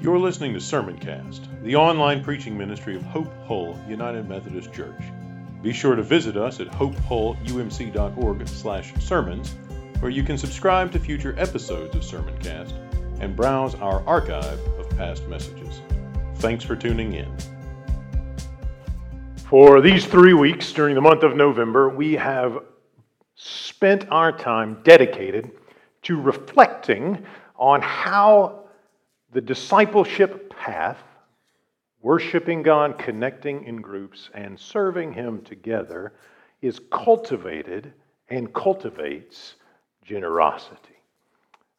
You're listening to Sermoncast, the online preaching ministry of Hope Hull United Methodist Church. Be sure to visit us at hopehullumc.org/sermons, where you can subscribe to future episodes of Sermoncast and browse our archive of past messages. Thanks for tuning in. For these three weeks during the month of November, we have spent our time dedicated to reflecting on how the discipleship path, worshiping God, connecting in groups, and serving Him together, is cultivated and cultivates generosity.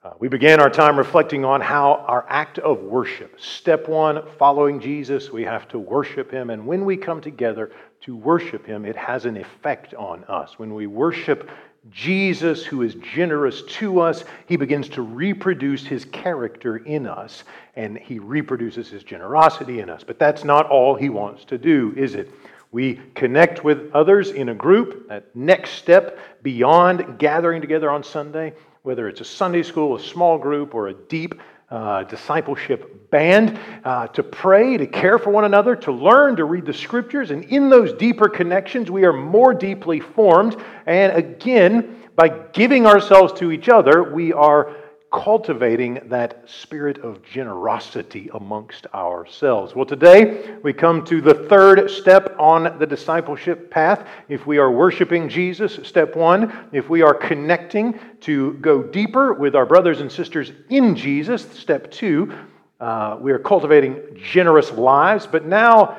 Uh, we began our time reflecting on how our act of worship, step one, following Jesus, we have to worship Him. And when we come together to worship Him, it has an effect on us. When we worship Jesus, who is generous to us, he begins to reproduce his character in us, and he reproduces his generosity in us. But that's not all he wants to do, is it? We connect with others in a group, that next step beyond gathering together on Sunday, whether it's a Sunday school, a small group, or a deep uh, discipleship band uh, to pray, to care for one another, to learn, to read the scriptures. And in those deeper connections, we are more deeply formed. And again, by giving ourselves to each other, we are cultivating that spirit of generosity amongst ourselves. Well, today we come to the third step on the discipleship path. If we are worshiping Jesus, step one. If we are connecting to go deeper with our brothers and sisters in Jesus, step two. Uh, we are cultivating generous lives. But now,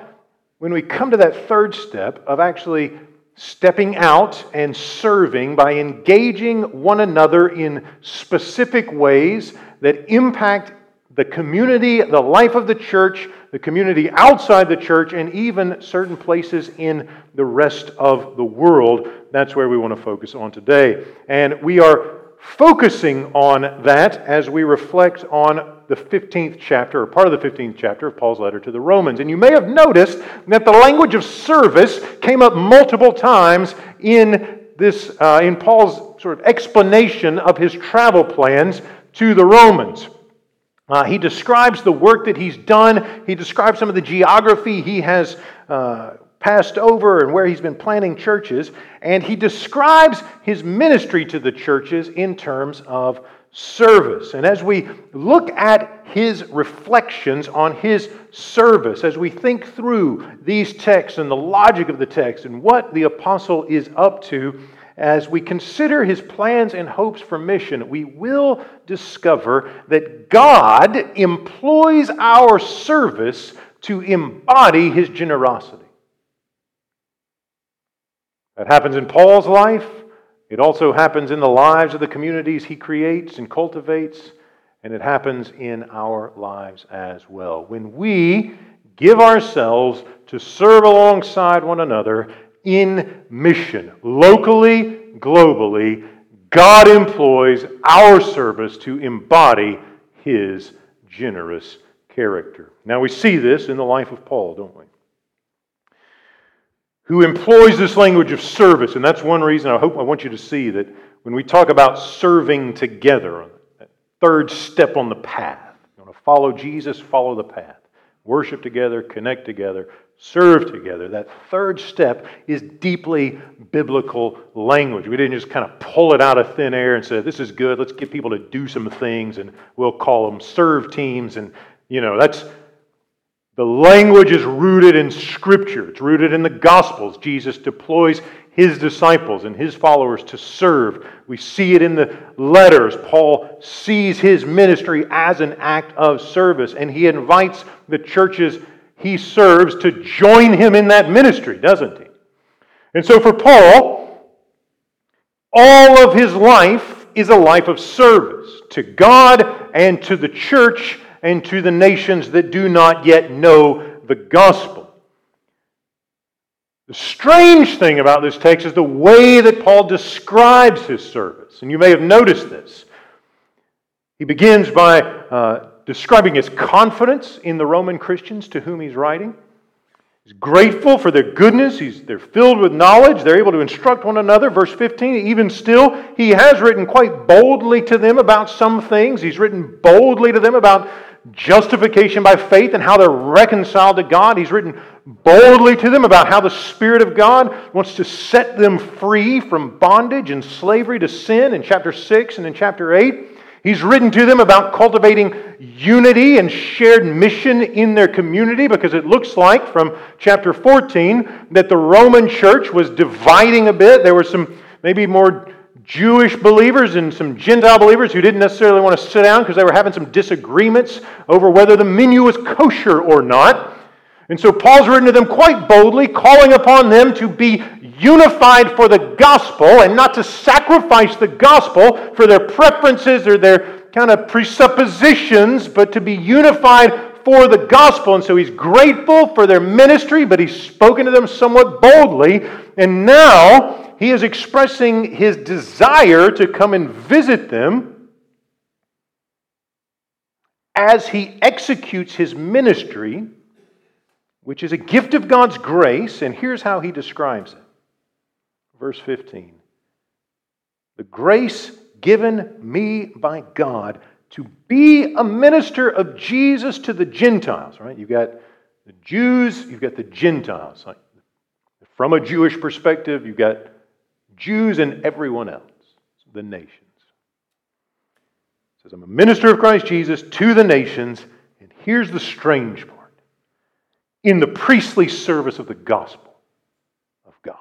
when we come to that third step of actually stepping out and serving by engaging one another in specific ways that impact the community, the life of the church, the community outside the church, and even certain places in the rest of the world. That's where we want to focus on today. And we are focusing on that as we reflect on the 15th chapter, or part of the 15th chapter of Paul's letter to the Romans. And you may have noticed that the language of service came up multiple times in, this, uh, in Paul's sort of explanation of his travel plans to the Romans. Uh, he describes the work that he's done. He describes some of the geography he has uh, passed over and where he's been planting churches. And he describes his ministry to the churches in terms of service. And as we look at his reflections on his service, as we think through these texts and the logic of the text and what the apostle is up to, as we consider his plans and hopes for mission, we will discover that God employs our service to embody his generosity. That happens in Paul's life. It also happens in the lives of the communities he creates and cultivates, and it happens in our lives as well. When we give ourselves to serve alongside one another in mission, locally, globally, God employs our service to embody his generous character. Now we see this in the life of Paul, don't we? Who employs this language of service. And that's one reason I hope I want you to see that when we talk about serving together, that third step on the path, you want to follow Jesus, follow the path. Worship together, connect together, serve together. That third step is deeply biblical language. We didn't just kind of pull it out of thin air and say, this is good, let's get people to do some things, and we'll call them serve teams. And, you know, that's the language is rooted in Scripture, it's rooted in the Gospels. Jesus deploys his disciples and his followers to serve. We see it in the letters. Paul sees his ministry as an act of service, and he invites the churches he serves to join him in that ministry, doesn't he? And so for Paul, all of his life is a life of service to God and to the church and to the nations that do not yet know the gospel. The strange thing about this text is the way that Paul describes his service. And you may have noticed this. He begins by uh, describing his confidence in the Roman Christians to whom he's writing. He's grateful for their goodness. He's, they're filled with knowledge. They're able to instruct one another. Verse 15, even still, he has written quite boldly to them about some things. He's written boldly to them about justification by faith and how they're reconciled to God. He's written boldly to them about how the Spirit of God wants to set them free from bondage and slavery to sin in chapter 6 and in chapter 8. He's written to them about cultivating unity and shared mission in their community because it looks like from chapter 14 that the Roman church was dividing a bit. There were some maybe more Jewish believers and some Gentile believers who didn't necessarily want to sit down because they were having some disagreements over whether the menu was kosher or not. And so Paul's written to them quite boldly, calling upon them to be unified for the gospel and not to sacrifice the gospel for their preferences or their kind of presuppositions, but to be unified for the gospel. And so he's grateful for their ministry, but he's spoken to them somewhat boldly. And now he is expressing his desire to come and visit them as he executes his ministry, which is a gift of God's grace. And here's how he describes it. Verse 15 The grace given me by God to be a minister of Jesus to the Gentiles, right? You've got the Jews, you've got the Gentiles. From a Jewish perspective, you've got Jews and everyone else, the nations. It says, I'm a minister of Christ Jesus to the nations, and here's the strange part in the priestly service of the gospel of God.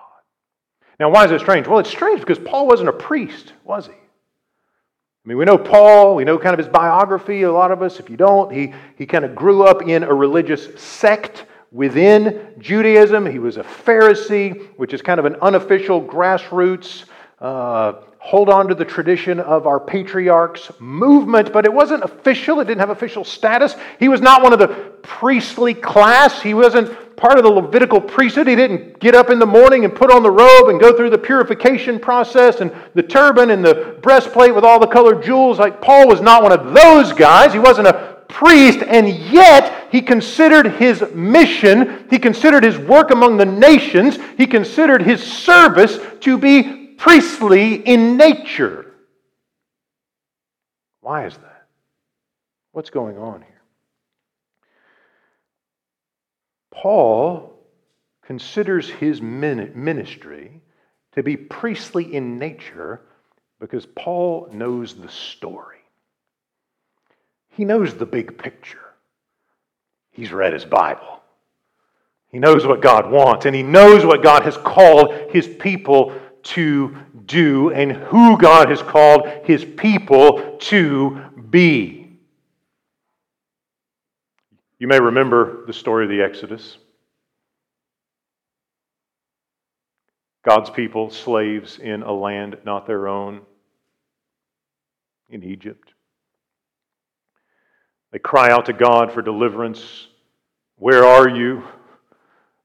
Now, why is it strange? Well, it's strange because Paul wasn't a priest, was he? I mean, we know Paul, we know kind of his biography, a lot of us. If you don't, he, he kind of grew up in a religious sect within Judaism. He was a Pharisee, which is kind of an unofficial grassroots, uh, hold on to the tradition of our patriarchs movement, but it wasn't official. It didn't have official status. He was not one of the priestly class. He wasn't part of the Levitical priesthood. He didn't get up in the morning and put on the robe and go through the purification process and the turban and the breastplate with all the colored jewels. Like Paul was not one of those guys. He wasn't a priest, and yet he considered his mission, he considered his work among the nations, he considered his service to be priestly in nature. Why is that? What's going on here? Paul considers his ministry to be priestly in nature because Paul knows the story. He knows the big picture. He's read his Bible. He knows what God wants, and he knows what God has called his people to do and who God has called his people to be. You may remember the story of the Exodus. God's people, slaves in a land not their own, in Egypt. They cry out to God for deliverance. Where are you?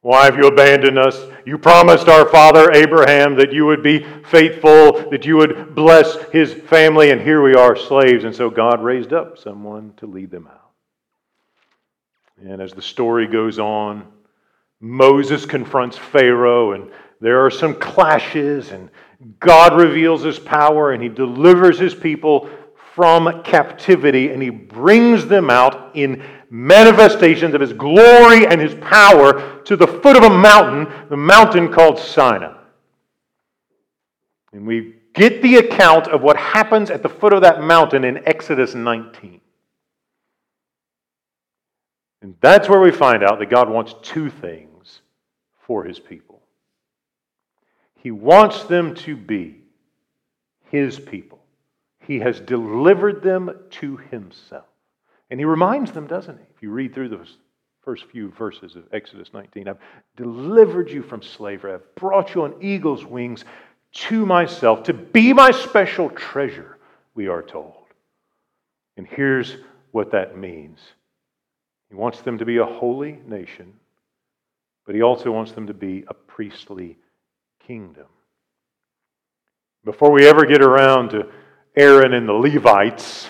Why have you abandoned us? You promised our father Abraham that you would be faithful, that you would bless his family, and here we are, slaves. And so God raised up someone to lead them out. And as the story goes on, Moses confronts Pharaoh, and there are some clashes, and God reveals his power, and he delivers his people from captivity and he brings them out in manifestations of his glory and his power to the foot of a mountain, the mountain called Sinai. And we get the account of what happens at the foot of that mountain in Exodus 19. And that's where we find out that God wants two things for his people. He wants them to be his people he has delivered them to himself. And he reminds them, doesn't he? If you read through those first few verses of Exodus 19, I've delivered you from slavery. I've brought you on eagle's wings to myself to be my special treasure, we are told. And here's what that means He wants them to be a holy nation, but He also wants them to be a priestly kingdom. Before we ever get around to Aaron and the Levites,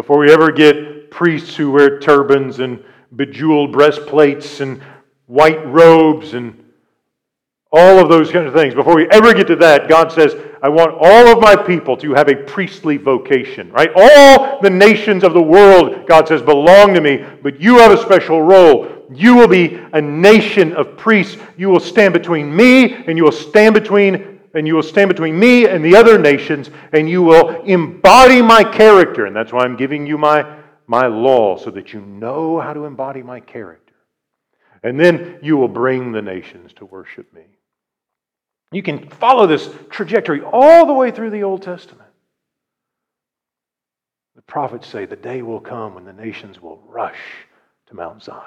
before we ever get priests who wear turbans and bejeweled breastplates and white robes and All of those kinds of things. Before we ever get to that, God says, I want all of my people to have a priestly vocation, right? All the nations of the world, God says, belong to me, but you have a special role. You will be a nation of priests. You will stand between me and you will stand between and you will stand between me and the other nations, and you will embody my character. And that's why I'm giving you my, my law, so that you know how to embody my character. And then you will bring the nations to worship me. You can follow this trajectory all the way through the Old Testament. The prophets say the day will come when the nations will rush to Mount Zion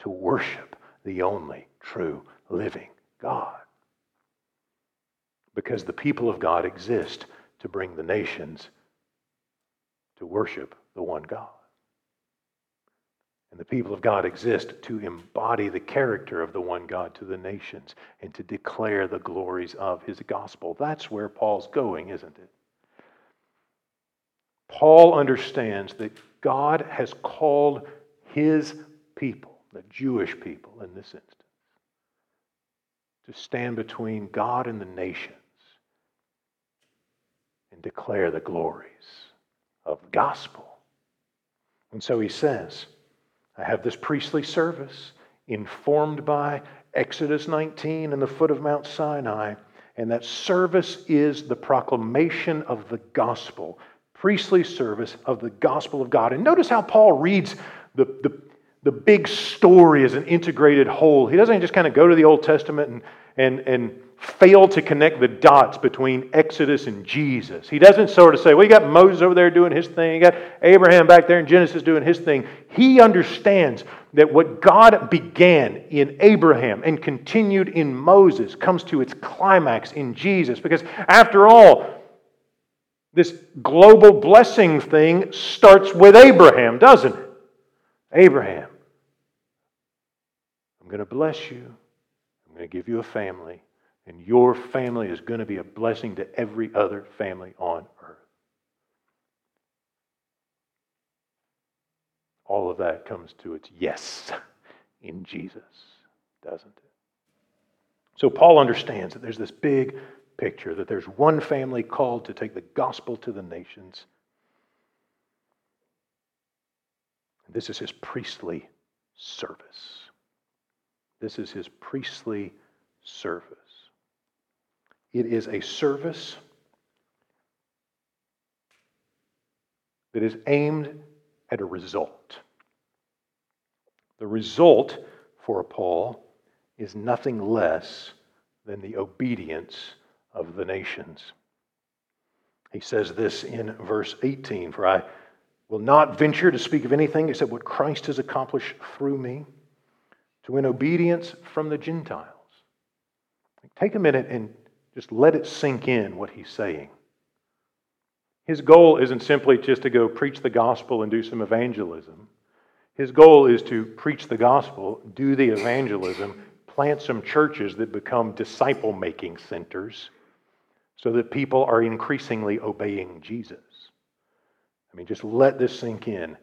to worship the only true living God. Because the people of God exist to bring the nations to worship the one God. And the people of God exist to embody the character of the one God to the nations and to declare the glories of his gospel. That's where Paul's going, isn't it? Paul understands that God has called his people, the Jewish people in this instance, to stand between God and the nations declare the glories of the gospel. And so he says, I have this priestly service informed by Exodus 19 and the foot of Mount Sinai. And that service is the proclamation of the gospel, priestly service of the gospel of God. And notice how Paul reads the, the, the big story as an integrated whole. He doesn't just kind of go to the Old Testament and, and, and fail to connect the dots between Exodus and Jesus. He doesn't sort of say, well, you got Moses over there doing his thing, you got Abraham back there in Genesis doing his thing. He understands that what God began in Abraham and continued in Moses comes to its climax in Jesus. Because after all, this global blessing thing starts with Abraham, doesn't it? Abraham, I'm going to bless you. I'm going to give you a family. And your family is going to be a blessing to every other family on earth. All of that comes to its yes in Jesus, doesn't it? So Paul understands that there's this big picture, that there's one family called to take the gospel to the nations. This is his priestly service. This is his priestly service. It is a service that is aimed at a result. The result for Paul is nothing less than the obedience of the nations. He says this in verse 18 For I will not venture to speak of anything except what Christ has accomplished through me to win obedience from the Gentiles. Take a minute and just let it sink in what he's saying. His goal isn't simply just to go preach the gospel and do some evangelism. His goal is to preach the gospel, do the evangelism, plant some churches that become disciple making centers so that people are increasingly obeying Jesus. I mean, just let this sink in.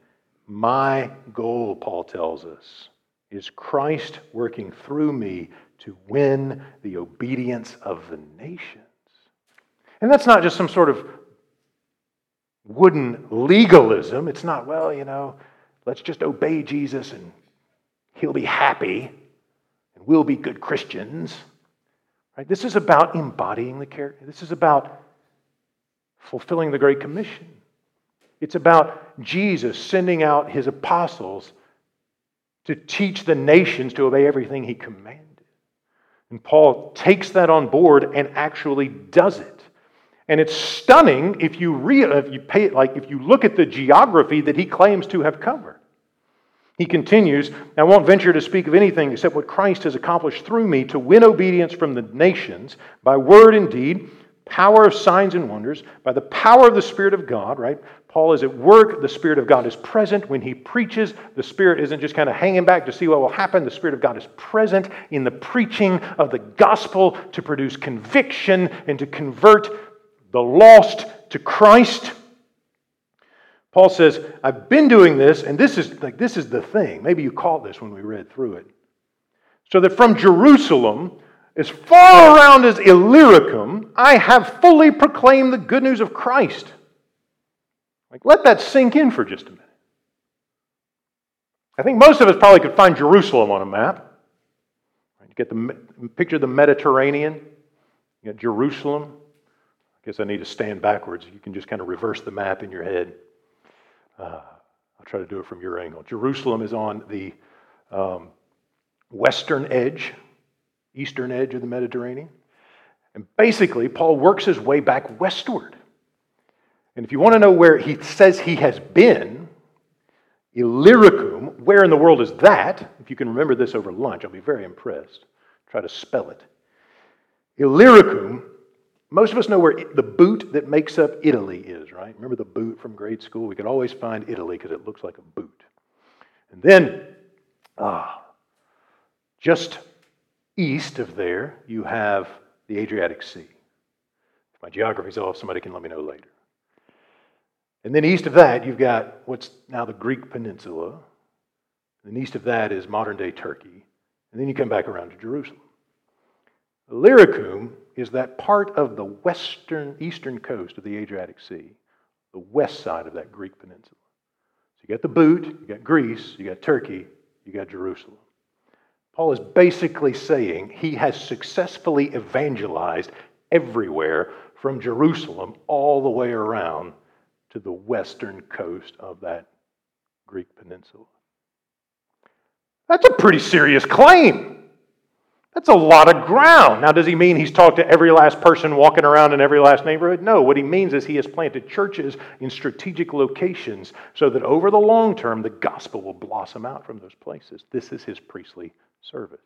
My goal, Paul tells us, is Christ working through me to win the obedience of the nations. And that's not just some sort of wooden legalism. It's not, well, you know, let's just obey Jesus and he'll be happy and we'll be good Christians. Right? This is about embodying the character. This is about fulfilling the Great Commission. It's about Jesus sending out his apostles to teach the nations to obey everything he commanded. And Paul takes that on board and actually does it. And it's stunning if you, re- if you pay like if you look at the geography that he claims to have covered. He continues, I won't venture to speak of anything except what Christ has accomplished through me to win obedience from the nations by word and deed, power of signs and wonders, by the power of the Spirit of God, right? Paul is at work. The Spirit of God is present. When he preaches, the Spirit isn't just kind of hanging back to see what will happen. The Spirit of God is present in the preaching of the gospel to produce conviction and to convert the lost to Christ. Paul says, I've been doing this, and this is like this is the thing. Maybe you caught this when we read through it. So that from Jerusalem, as far around as Illyricum, I have fully proclaimed the good news of Christ. Like, let that sink in for just a minute. I think most of us probably could find Jerusalem on a map. Get the picture the Mediterranean, you got Jerusalem. I guess I need to stand backwards. You can just kind of reverse the map in your head. Uh, I'll try to do it from your angle. Jerusalem is on the um, western edge, eastern edge of the Mediterranean. And basically, Paul works his way back westward. And if you want to know where he says he has been, Illyricum, where in the world is that? If you can remember this over lunch, I'll be very impressed. Try to spell it. Illyricum, most of us know where the boot that makes up Italy is, right? Remember the boot from grade school? We could always find Italy because it looks like a boot. And then, ah, just east of there, you have the Adriatic Sea. If my geography's off, somebody can let me know later. And then east of that, you've got what's now the Greek peninsula. And east of that is modern day Turkey. And then you come back around to Jerusalem. Illyricum is that part of the western, eastern coast of the Adriatic Sea, the west side of that Greek peninsula. So you got the boot, you got Greece, you got Turkey, you got Jerusalem. Paul is basically saying he has successfully evangelized everywhere from Jerusalem all the way around to the western coast of that Greek peninsula. That's a pretty serious claim. That's a lot of ground. Now, does he mean he's talked to every last person walking around in every last neighborhood? No. What he means is he has planted churches in strategic locations so that over the long term, the gospel will blossom out from those places. This is his priestly service.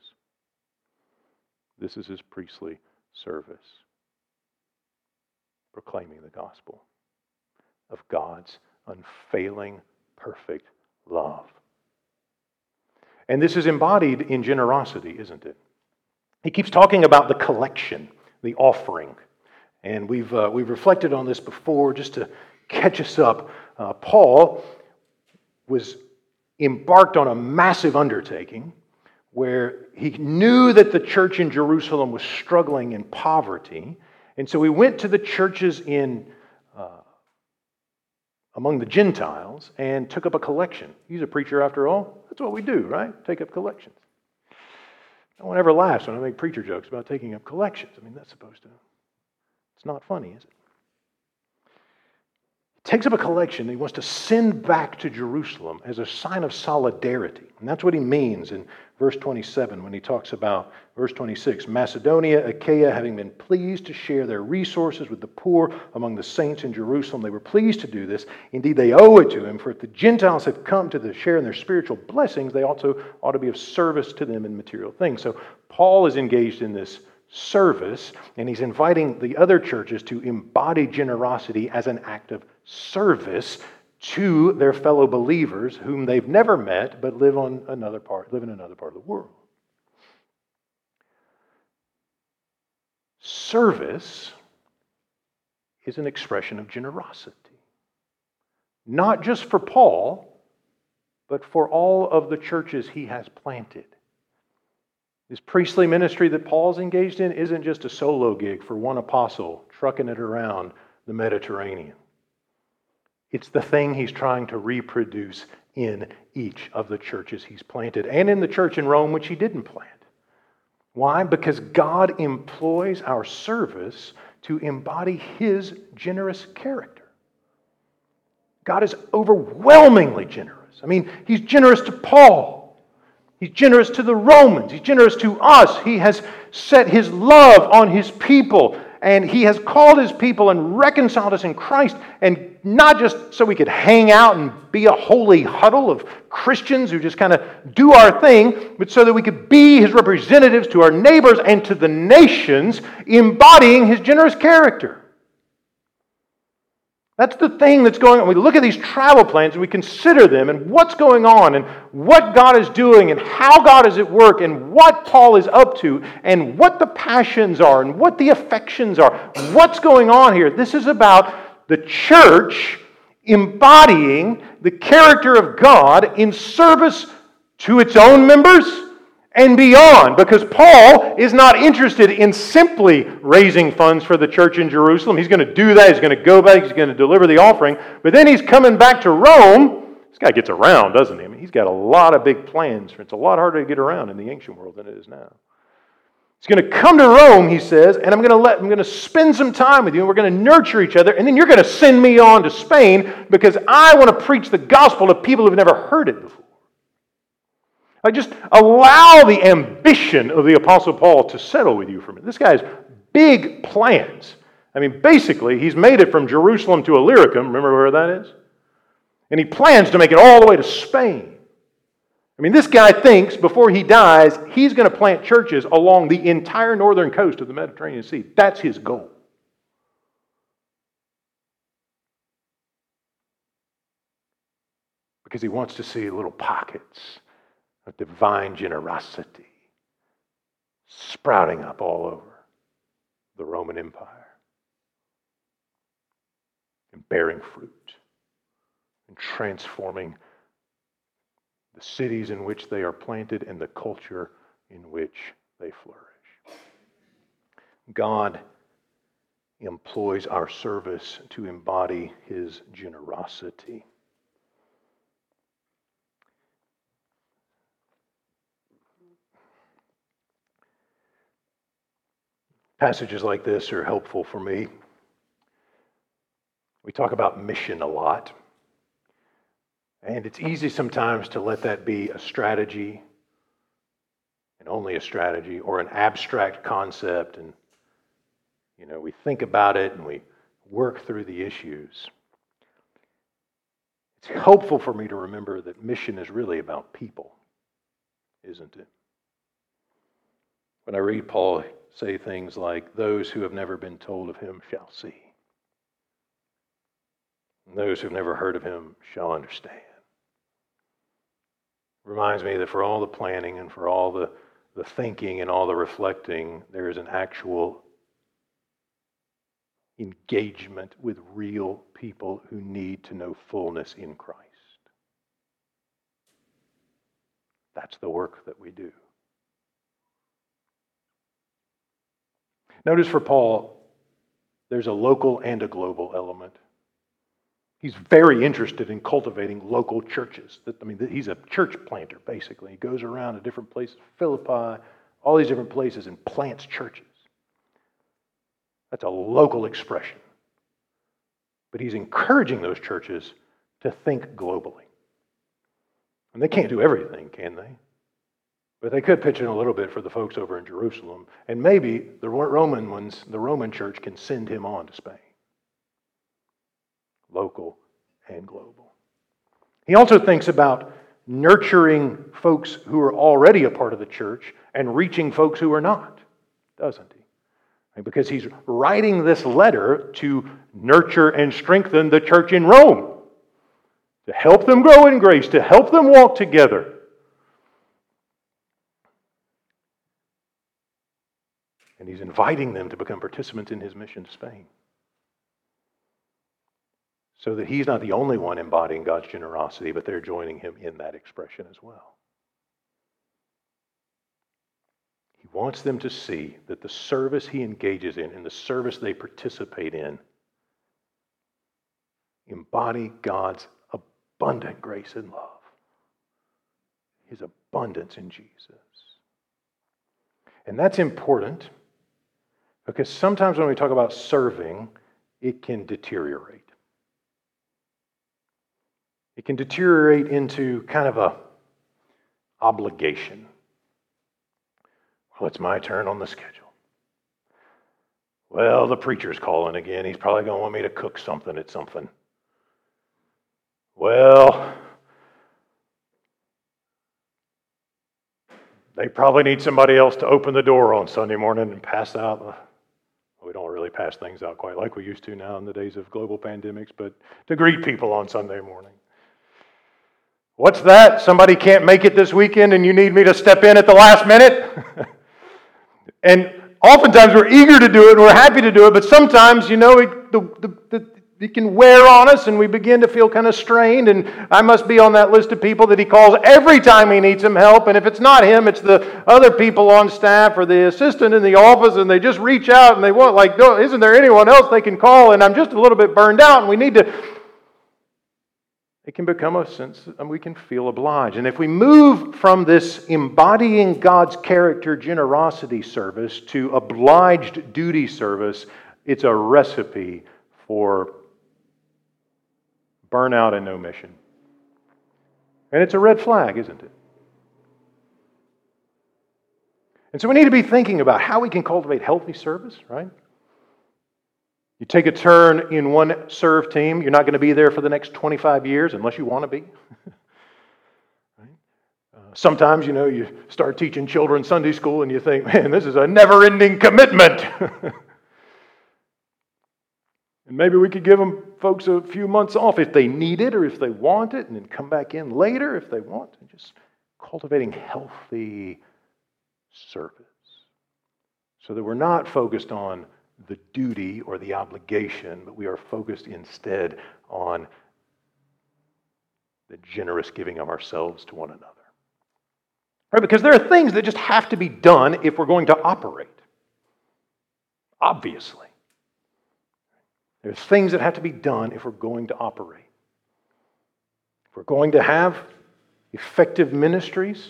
This is his priestly service, proclaiming the gospel of God's unfailing, perfect love. And this is embodied in generosity, isn't it? He keeps talking about the collection, the offering. And we've, uh, we've reflected on this before just to catch us up. Uh, Paul was embarked on a massive undertaking where he knew that the church in Jerusalem was struggling in poverty. And so he went to the churches in among the Gentiles and took up a collection. He's a preacher after all. That's what we do, right? Take up collections. No one ever laughs when I make preacher jokes about taking up collections. I mean, that's supposed to, it's not funny, is it? He takes up a collection he wants to send back to Jerusalem as a sign of solidarity. And that's what he means in verse 27 when he talks about verse 26 Macedonia, Achaia, having been pleased to share their resources with the poor among the saints in Jerusalem, they were pleased to do this. Indeed, they owe it to him, for if the Gentiles have come to the share in their spiritual blessings, they also ought to be of service to them in material things. So Paul is engaged in this service, and he's inviting the other churches to embody generosity as an act of service to their fellow believers whom they've never met but live on another part live in another part of the world. Service is an expression of generosity. Not just for paul but for all of the churches he has planted. This priestly ministry that paul's engaged in isn't just a solo gig for one apostle trucking it around the mediterranean it's the thing he's trying to reproduce in each of the churches he's planted and in the church in Rome, which he didn't plant. Why? Because God employs our service to embody his generous character. God is overwhelmingly generous. I mean, he's generous to Paul. He's generous to the Romans. He's generous to us. He has set his love on his people and he has called his people and reconciled us in Christ, and not just so we could hang out and be a holy huddle of Christians who just kind of do our thing, but so that we could be his representatives to our neighbors and to the nations, embodying his generous character. That's the thing that's going on. We look at these travel plans and we consider them and what's going on and what God is doing and how God is at work and what Paul is up to and what the passions are and what the affections are. What's going on here? This is about the church embodying the character of God in service to its own members and beyond because Paul is not interested in simply raising funds for the church in Jerusalem. He's going to do that. He's going to go back. He's going to deliver the offering. But then he's coming back to Rome. This guy gets around, doesn't he? I mean, he's got a lot of big plans. It's a lot harder to get around in the ancient world than it is now. He's going to come to Rome, he says, and I'm going to let I'm going to spend some time with you, and we're going to nurture each other, and then you're going to send me on to Spain because I want to preach the gospel to people who've never heard it before. I just allow the ambition of the Apostle Paul to settle with you for a minute. This guy has big plans. I mean, basically, he's made it from Jerusalem to Illyricum. Remember where that is? And he plans to make it all the way to Spain. I mean, this guy thinks before he dies, he's going to plant churches along the entire northern coast of the Mediterranean Sea. That's his goal. Because he wants to see little pockets of divine generosity sprouting up all over the Roman Empire and bearing fruit and transforming the cities in which they are planted, and the culture in which they flourish. God employs our service to embody his generosity. Passages like this are helpful for me. We talk about mission a lot. And it's easy sometimes to let that be a strategy and only a strategy or an abstract concept. And, you know, we think about it and we work through the issues. It's helpful for me to remember that mission is really about people, isn't it? When I read Paul say things like, Those who have never been told of him shall see, and those who have never heard of him shall understand reminds me that for all the planning and for all the, the thinking and all the reflecting, there is an actual engagement with real people who need to know fullness in Christ. That's the work that we do. Notice for Paul, there's a local and a global element. He's very interested in cultivating local churches. I mean, he's a church planter, basically. He goes around to different places, Philippi, all these different places, and plants churches. That's a local expression. But he's encouraging those churches to think globally. And they can't do everything, can they? But they could pitch in a little bit for the folks over in Jerusalem. And maybe the Roman ones, the Roman church can send him on to Spain local and global. He also thinks about nurturing folks who are already a part of the church and reaching folks who are not, doesn't he? Because he's writing this letter to nurture and strengthen the church in Rome, to help them grow in grace, to help them walk together. And he's inviting them to become participants in his mission to Spain so that he's not the only one embodying God's generosity, but they're joining him in that expression as well. He wants them to see that the service he engages in and the service they participate in embody God's abundant grace and love, his abundance in Jesus. And that's important because sometimes when we talk about serving, it can deteriorate. It can deteriorate into kind of a obligation. Well, it's my turn on the schedule. Well, the preacher's calling again. He's probably going to want me to cook something at something. Well, they probably need somebody else to open the door on Sunday morning and pass out we don't really pass things out quite like we used to now in the days of global pandemics, but to greet people on Sunday morning. What's that? Somebody can't make it this weekend and you need me to step in at the last minute? and oftentimes we're eager to do it and we're happy to do it, but sometimes, you know, it, the, the, the, it can wear on us and we begin to feel kind of strained. And I must be on that list of people that he calls every time he needs some help. And if it's not him, it's the other people on staff or the assistant in the office. And they just reach out and they want, like, isn't there anyone else they can call? And I'm just a little bit burned out and we need to. It can become a sense, and we can feel obliged. And if we move from this embodying God's character generosity service to obliged duty service, it's a recipe for burnout and no mission. And it's a red flag, isn't it? And so we need to be thinking about how we can cultivate healthy service, right? You take a turn in one serve team, you're not going to be there for the next 25 years unless you want to be. uh, sometimes, you know, you start teaching children Sunday school and you think, man, this is a never ending commitment. And maybe we could give them folks a few months off if they need it or if they want it, and then come back in later if they want. And just cultivating healthy service so that we're not focused on the duty or the obligation, but we are focused instead on the generous giving of ourselves to one another. Right? Because there are things that just have to be done if we're going to operate. Obviously. There's things that have to be done if we're going to operate. If we're going to have effective ministries,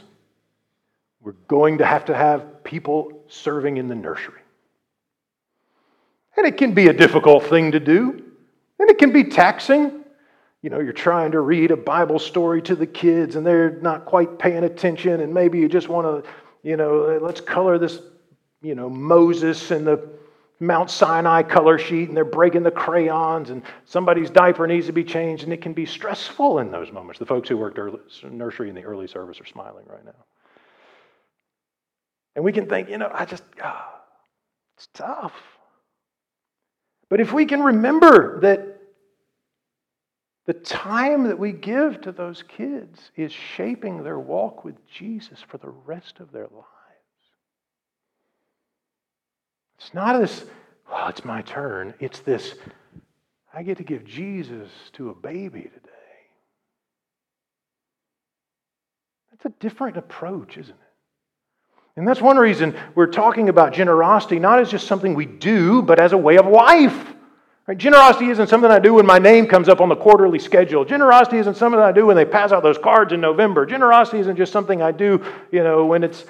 we're going to have to have people serving in the nursery. And it can be a difficult thing to do, and it can be taxing. You know, you're trying to read a Bible story to the kids, and they're not quite paying attention, and maybe you just want to, you know, let's color this, you know, Moses and the Mount Sinai color sheet and they're breaking the crayons and somebody's diaper needs to be changed and it can be stressful in those moments. The folks who worked early, nursery in the early service are smiling right now. And we can think, you know, I just, oh, it's tough. But if we can remember that the time that we give to those kids is shaping their walk with Jesus for the rest of their lives. It's not this, well, it's my turn. It's this, I get to give Jesus to a baby today. That's a different approach, isn't it? And that's one reason we're talking about generosity, not as just something we do, but as a way of life. Right? Generosity isn't something I do when my name comes up on the quarterly schedule. Generosity isn't something I do when they pass out those cards in November. Generosity isn't just something I do, you know, when it's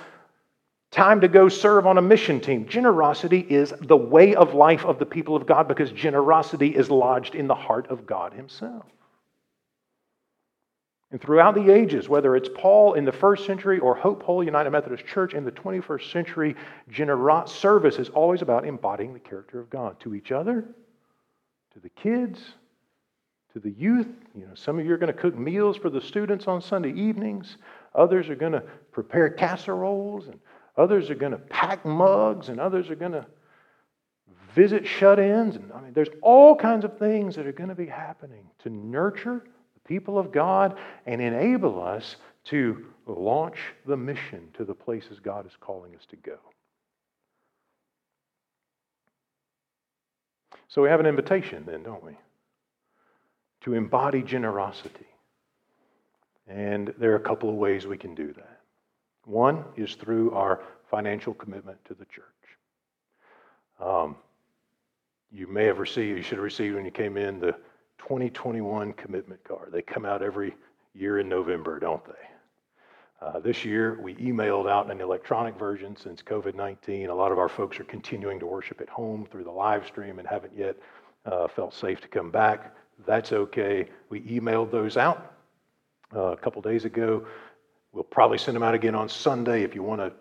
time to go serve on a mission team. Generosity is the way of life of the people of God because generosity is lodged in the heart of God Himself. And throughout the ages, whether it's Paul in the first century or Hope Hull United Methodist Church in the 21st century, generous service is always about embodying the character of God to each other, to the kids, to the youth. You know, some of you are going to cook meals for the students on Sunday evenings. Others are going to prepare casseroles and Others are going to pack mugs, and others are going to visit shut ins. And I mean, there's all kinds of things that are going to be happening to nurture the people of God and enable us to launch the mission to the places God is calling us to go. So we have an invitation then, don't we? To embody generosity. And there are a couple of ways we can do that. One is through our financial commitment to the church. Um, you may have received, you should have received when you came in, the 2021 commitment card. They come out every year in November, don't they? Uh, this year, we emailed out an electronic version since COVID 19. A lot of our folks are continuing to worship at home through the live stream and haven't yet uh, felt safe to come back. That's okay. We emailed those out uh, a couple days ago. We'll probably send them out again on Sunday if you want to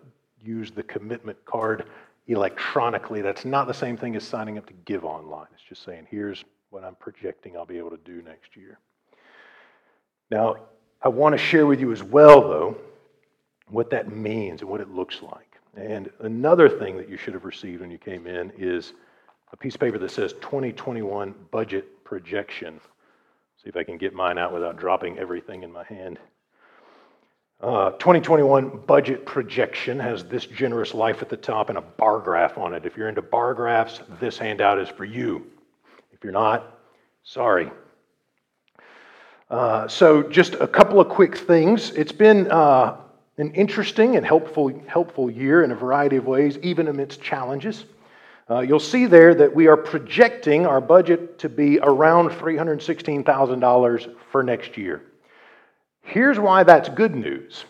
use the commitment card electronically. That's not the same thing as signing up to give online. It's just saying, here's what I'm projecting I'll be able to do next year. Now, I want to share with you as well, though, what that means and what it looks like. And another thing that you should have received when you came in is a piece of paper that says 2021 budget projection. See if I can get mine out without dropping everything in my hand. Uh, 2021 budget projection has this generous life at the top and a bar graph on it. If you're into bar graphs, this handout is for you. If you're not, Sorry. Uh, so, just a couple of quick things. It's been uh, an interesting and helpful, helpful year in a variety of ways, even amidst challenges. Uh, you'll see there that we are projecting our budget to be around $316,000 for next year. Here's why that's good news.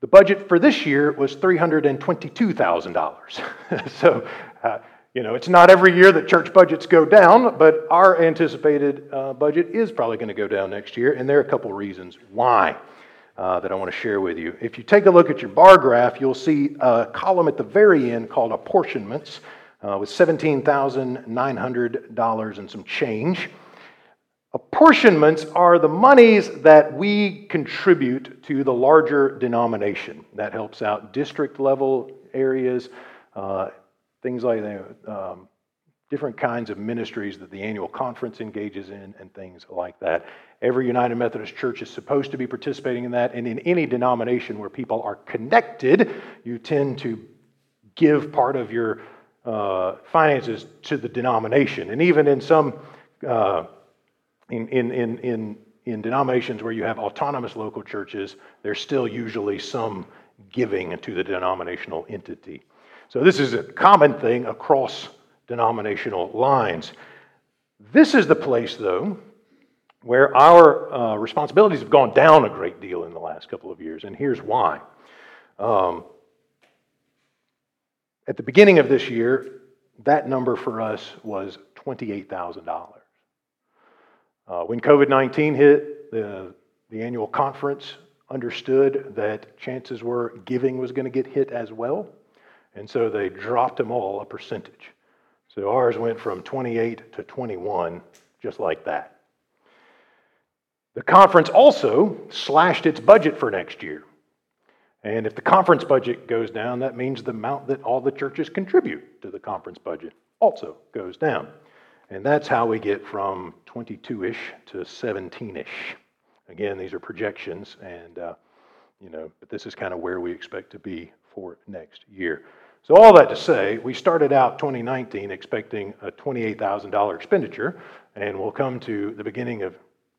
The budget for this year was $322,000. so, uh, you know, it's not every year that church budgets go down, but our anticipated uh, budget is probably going to go down next year, and there are a couple reasons why uh, that I want to share with you. If you take a look at your bar graph, you'll see a column at the very end called apportionments uh, with $17,900 and some change. Apportionments are the monies that we contribute to the larger denomination. That helps out district level areas, uh, things like um, different kinds of ministries that the annual conference engages in, and things like that. Every United Methodist Church is supposed to be participating in that, and in any denomination where people are connected, you tend to give part of your uh, finances to the denomination. And even in some, uh, in, in, in, in, in denominations where you have autonomous local churches, there's still usually some giving to the denominational entity. So this is a common thing across denominational lines. This is the place, though, where our uh, responsibilities have gone down a great deal in the last couple of years, and here's why. Um, at the beginning of this year, that number for us was $28,000. Uh, when COVID 19 hit, the, the annual conference understood that chances were giving was going to get hit as well. And so they dropped them all a percentage. So ours went from 28 to 21, just like that. The conference also slashed its budget for next year. And if the conference budget goes down, that means the amount that all the churches contribute to the conference budget also goes down. And that's how we get from 22 ish to 17 ish. Again, these are projections, and uh, you know, but this is kind of where we expect to be for next year. So, all that to say, we started out 2019 expecting a $28,000 expenditure, and we'll come to the beginning of,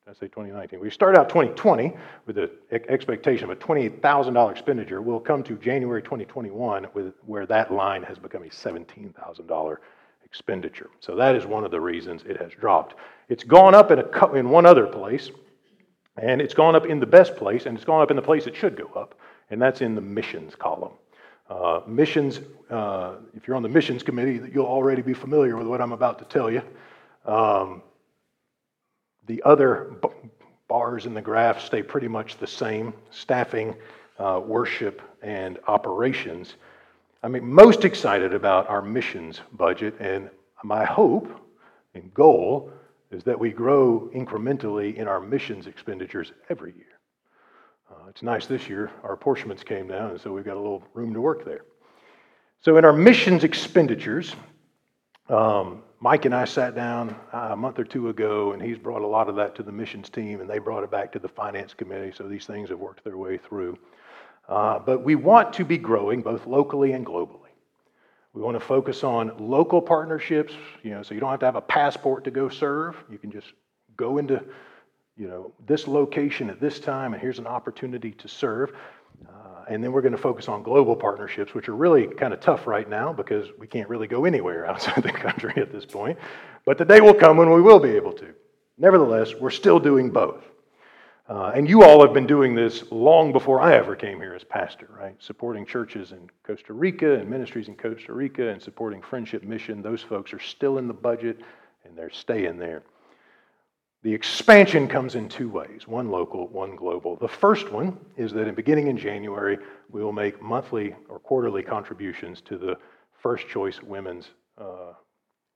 I say 2019, we start out 2020 with an expectation of a $28,000 expenditure. We'll come to January 2021 with, where that line has become a $17,000 expenditure. So, that is one of the reasons it has dropped. It's gone up in, a, in one other place, and it's gone up in the best place, and it's gone up in the place it should go up, and that's in the missions column. Uh, missions, uh, if you're on the missions committee, you'll already be familiar with what I'm about to tell you. Um, the other b- bars in the graph stay pretty much the same staffing, uh, worship, and operations. I'm most excited about our missions budget, and my hope and goal is that we grow incrementally in our missions expenditures every year. Uh, it's nice this year, our apportionments came down, and so we've got a little room to work there. So, in our missions expenditures, um, Mike and I sat down uh, a month or two ago, and he's brought a lot of that to the missions team, and they brought it back to the finance committee, so these things have worked their way through. Uh, but we want to be growing both locally and globally. We want to focus on local partnerships, you know, so you don't have to have a passport to go serve. You can just go into you know, this location at this time, and here's an opportunity to serve. Uh, and then we're going to focus on global partnerships, which are really kind of tough right now because we can't really go anywhere outside the country at this point. But the day will come when we will be able to. Nevertheless, we're still doing both. Uh, and you all have been doing this long before I ever came here as pastor, right? Supporting churches in Costa Rica and ministries in Costa Rica and supporting Friendship Mission. Those folks are still in the budget and they're staying there. The expansion comes in two ways one local, one global. The first one is that in beginning in January, we will make monthly or quarterly contributions to the First Choice Women's, uh,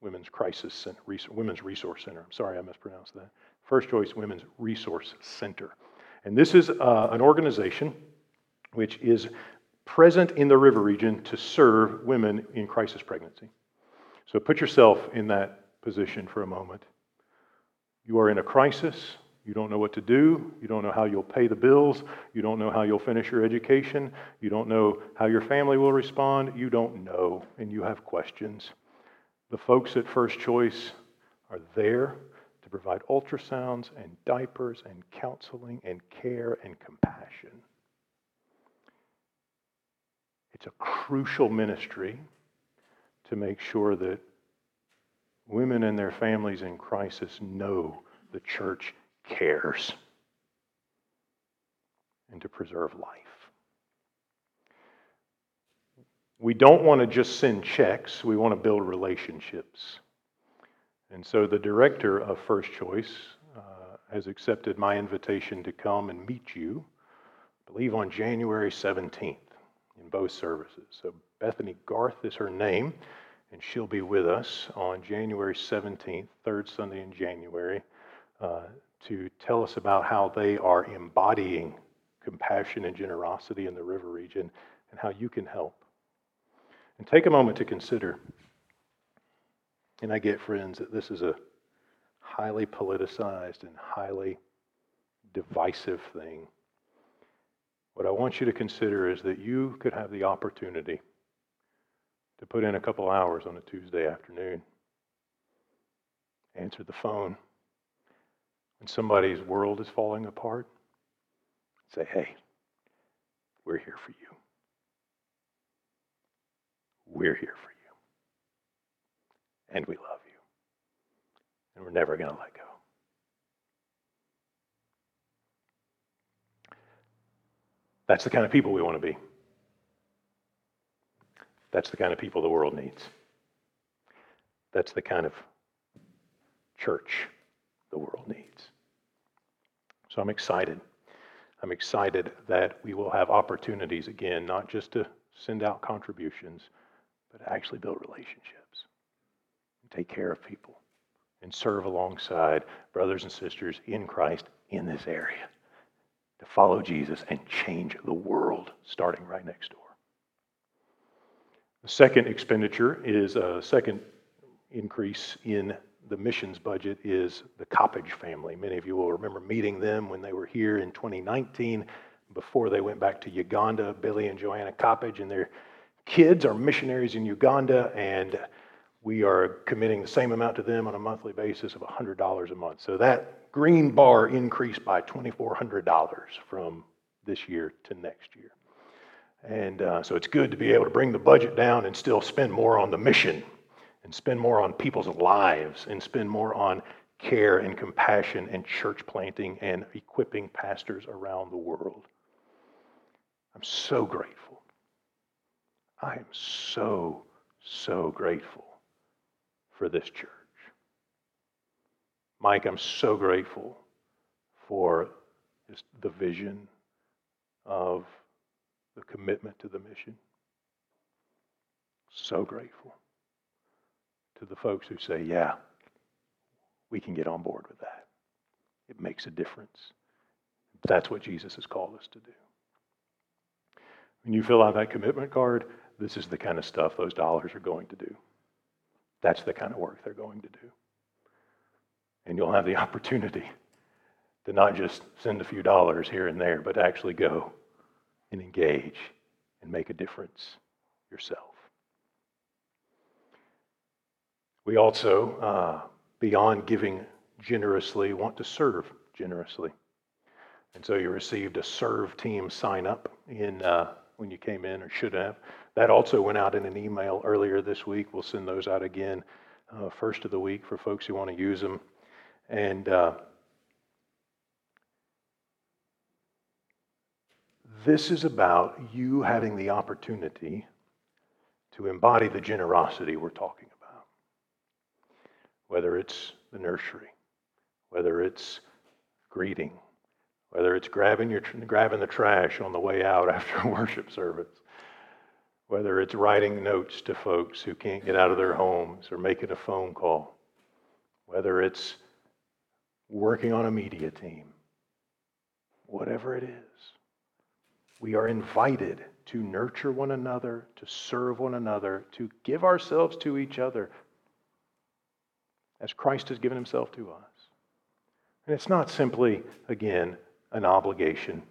Women's Crisis Center, Women's Resource Center. I'm sorry I mispronounced that. First Choice Women's Resource Center. And this is uh, an organization which is present in the river region to serve women in crisis pregnancy. So put yourself in that position for a moment. You are in a crisis. You don't know what to do. You don't know how you'll pay the bills. You don't know how you'll finish your education. You don't know how your family will respond. You don't know, and you have questions. The folks at First Choice are there provide ultrasounds and diapers and counseling and care and compassion. It's a crucial ministry to make sure that women and their families in crisis know the church cares and to preserve life. We don't want to just send checks, we want to build relationships. And so the director of First Choice uh, has accepted my invitation to come and meet you, I believe on January 17th in both services. So Bethany Garth is her name, and she'll be with us on January 17th, third Sunday in January, uh, to tell us about how they are embodying compassion and generosity in the river region and how you can help. And take a moment to consider, and I get, friends, that this is a highly politicized and highly divisive thing. What I want you to consider is that you could have the opportunity to put in a couple hours on a Tuesday afternoon, answer the phone when somebody's world is falling apart, say, hey, we're here for you. We're here for you. And we love you. And we're never going to let go. That's the kind of people we want to be. That's the kind of people the world needs. That's the kind of church the world needs. So I'm excited. I'm excited that we will have opportunities again, not just to send out contributions, but to actually build relationships take care of people and serve alongside brothers and sisters in Christ in this area to follow Jesus and change the world starting right next door. The second expenditure is a second increase in the missions budget is the Coppage family. Many of you will remember meeting them when they were here in 2019 before they went back to Uganda. Billy and Joanna Coppage and their kids are missionaries in Uganda, and we are committing the same amount to them on a monthly basis of $100 a month. So that green bar increased by $2,400 from this year to next year. And uh, so it's good to be able to bring the budget down and still spend more on the mission and spend more on people's lives and spend more on care and compassion and church planting and equipping pastors around the world. I'm so grateful. I am so, so grateful for this church. Mike, I'm so grateful for just the vision of the commitment to the mission. So grateful to the folks who say, yeah, we can get on board with that. It makes a difference. That's what Jesus has called us to do. When you fill out that commitment card, this is the kind of stuff those dollars are going to do. That's the kind of work they're going to do. And you'll have the opportunity to not just send a few dollars here and there, but actually go and engage and make a difference yourself. We also, uh, beyond giving generously, want to serve generously. And so you received a serve team sign up in uh, when you came in, or should have. That also went out in an email earlier this week. We'll send those out again uh, first of the week for folks who want to use them. And uh, this is about you having the opportunity to embody the generosity we're talking about. Whether it's the nursery, whether it's greeting, whether it's grabbing, your, grabbing the trash on the way out after worship service, whether it's writing notes to folks who can't get out of their homes or making a phone call, whether it's working on a media team, whatever it is, we are invited to nurture one another, to serve one another, to give ourselves to each other as Christ has given himself to us. And it's not simply, again, an obligation,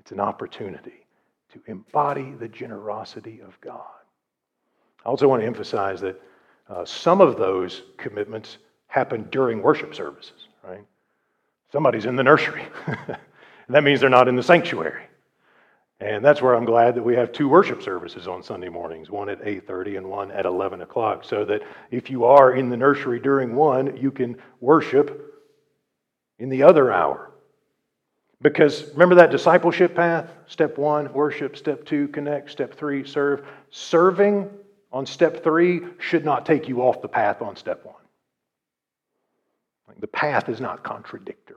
it's an opportunity to embody the generosity of God. I also want to emphasize that uh, some of those commitments happen during worship services, right? Somebody's in the nursery. that means they're not in the sanctuary. And that's where I'm glad that we have two worship services on Sunday mornings, one at 8:30 and one at 11 o'clock, so that if you are in the nursery during one, you can worship in the other hour. Because remember that discipleship path? Step one, worship. Step two, connect. Step three, serve. Serving on step three should not take you off the path on step one. The path is not contradictory.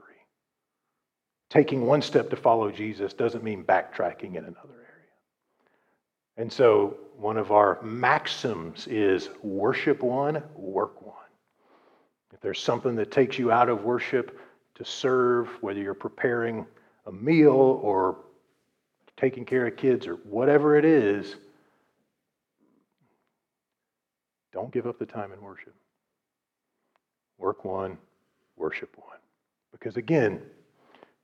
Taking one step to follow Jesus doesn't mean backtracking in another area. And so, one of our maxims is worship one, work one. If there's something that takes you out of worship to serve, whether you're preparing a meal or taking care of kids or whatever it is, don't give up the time in worship. Work one, worship one. Because again,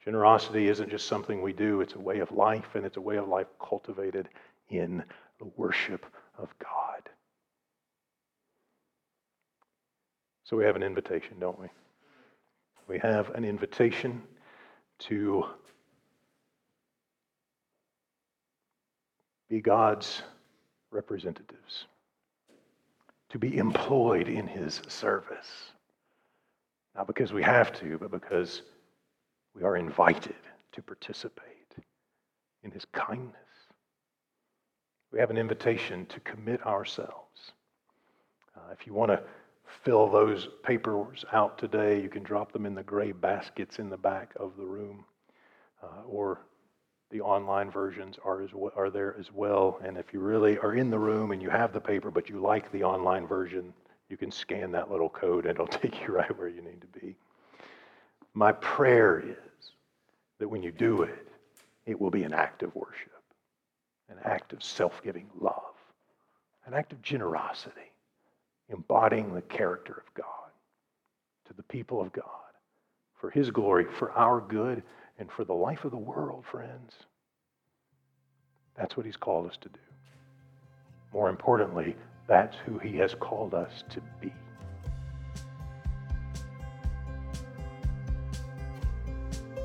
generosity isn't just something we do, it's a way of life, and it's a way of life cultivated in the worship of God. So we have an invitation, don't we? We have an invitation to be God's representatives, to be employed in His service. Not because we have to, but because we are invited to participate in His kindness. We have an invitation to commit ourselves. Uh, if you want to fill those papers out today, you can drop them in the gray baskets in the back of the room, uh, or the online versions are, as well, are there as well. And if you really are in the room and you have the paper, but you like the online version, you can scan that little code and it'll take you right where you need to be. My prayer is that when you do it, it will be an act of worship, an act of self giving love, an act of generosity, embodying the character of God to the people of God for His glory, for our good, and for the life of the world, friends. That's what He's called us to do. More importantly, that's who He has called us to be.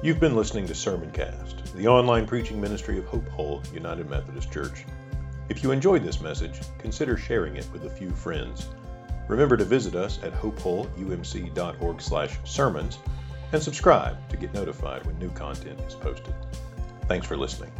You've been listening to Sermoncast, the online preaching ministry of Hope Hull United Methodist Church. If you enjoyed this message, consider sharing it with a few friends. Remember to visit us at hopehullumc.org/sermons and subscribe to get notified when new content is posted. Thanks for listening.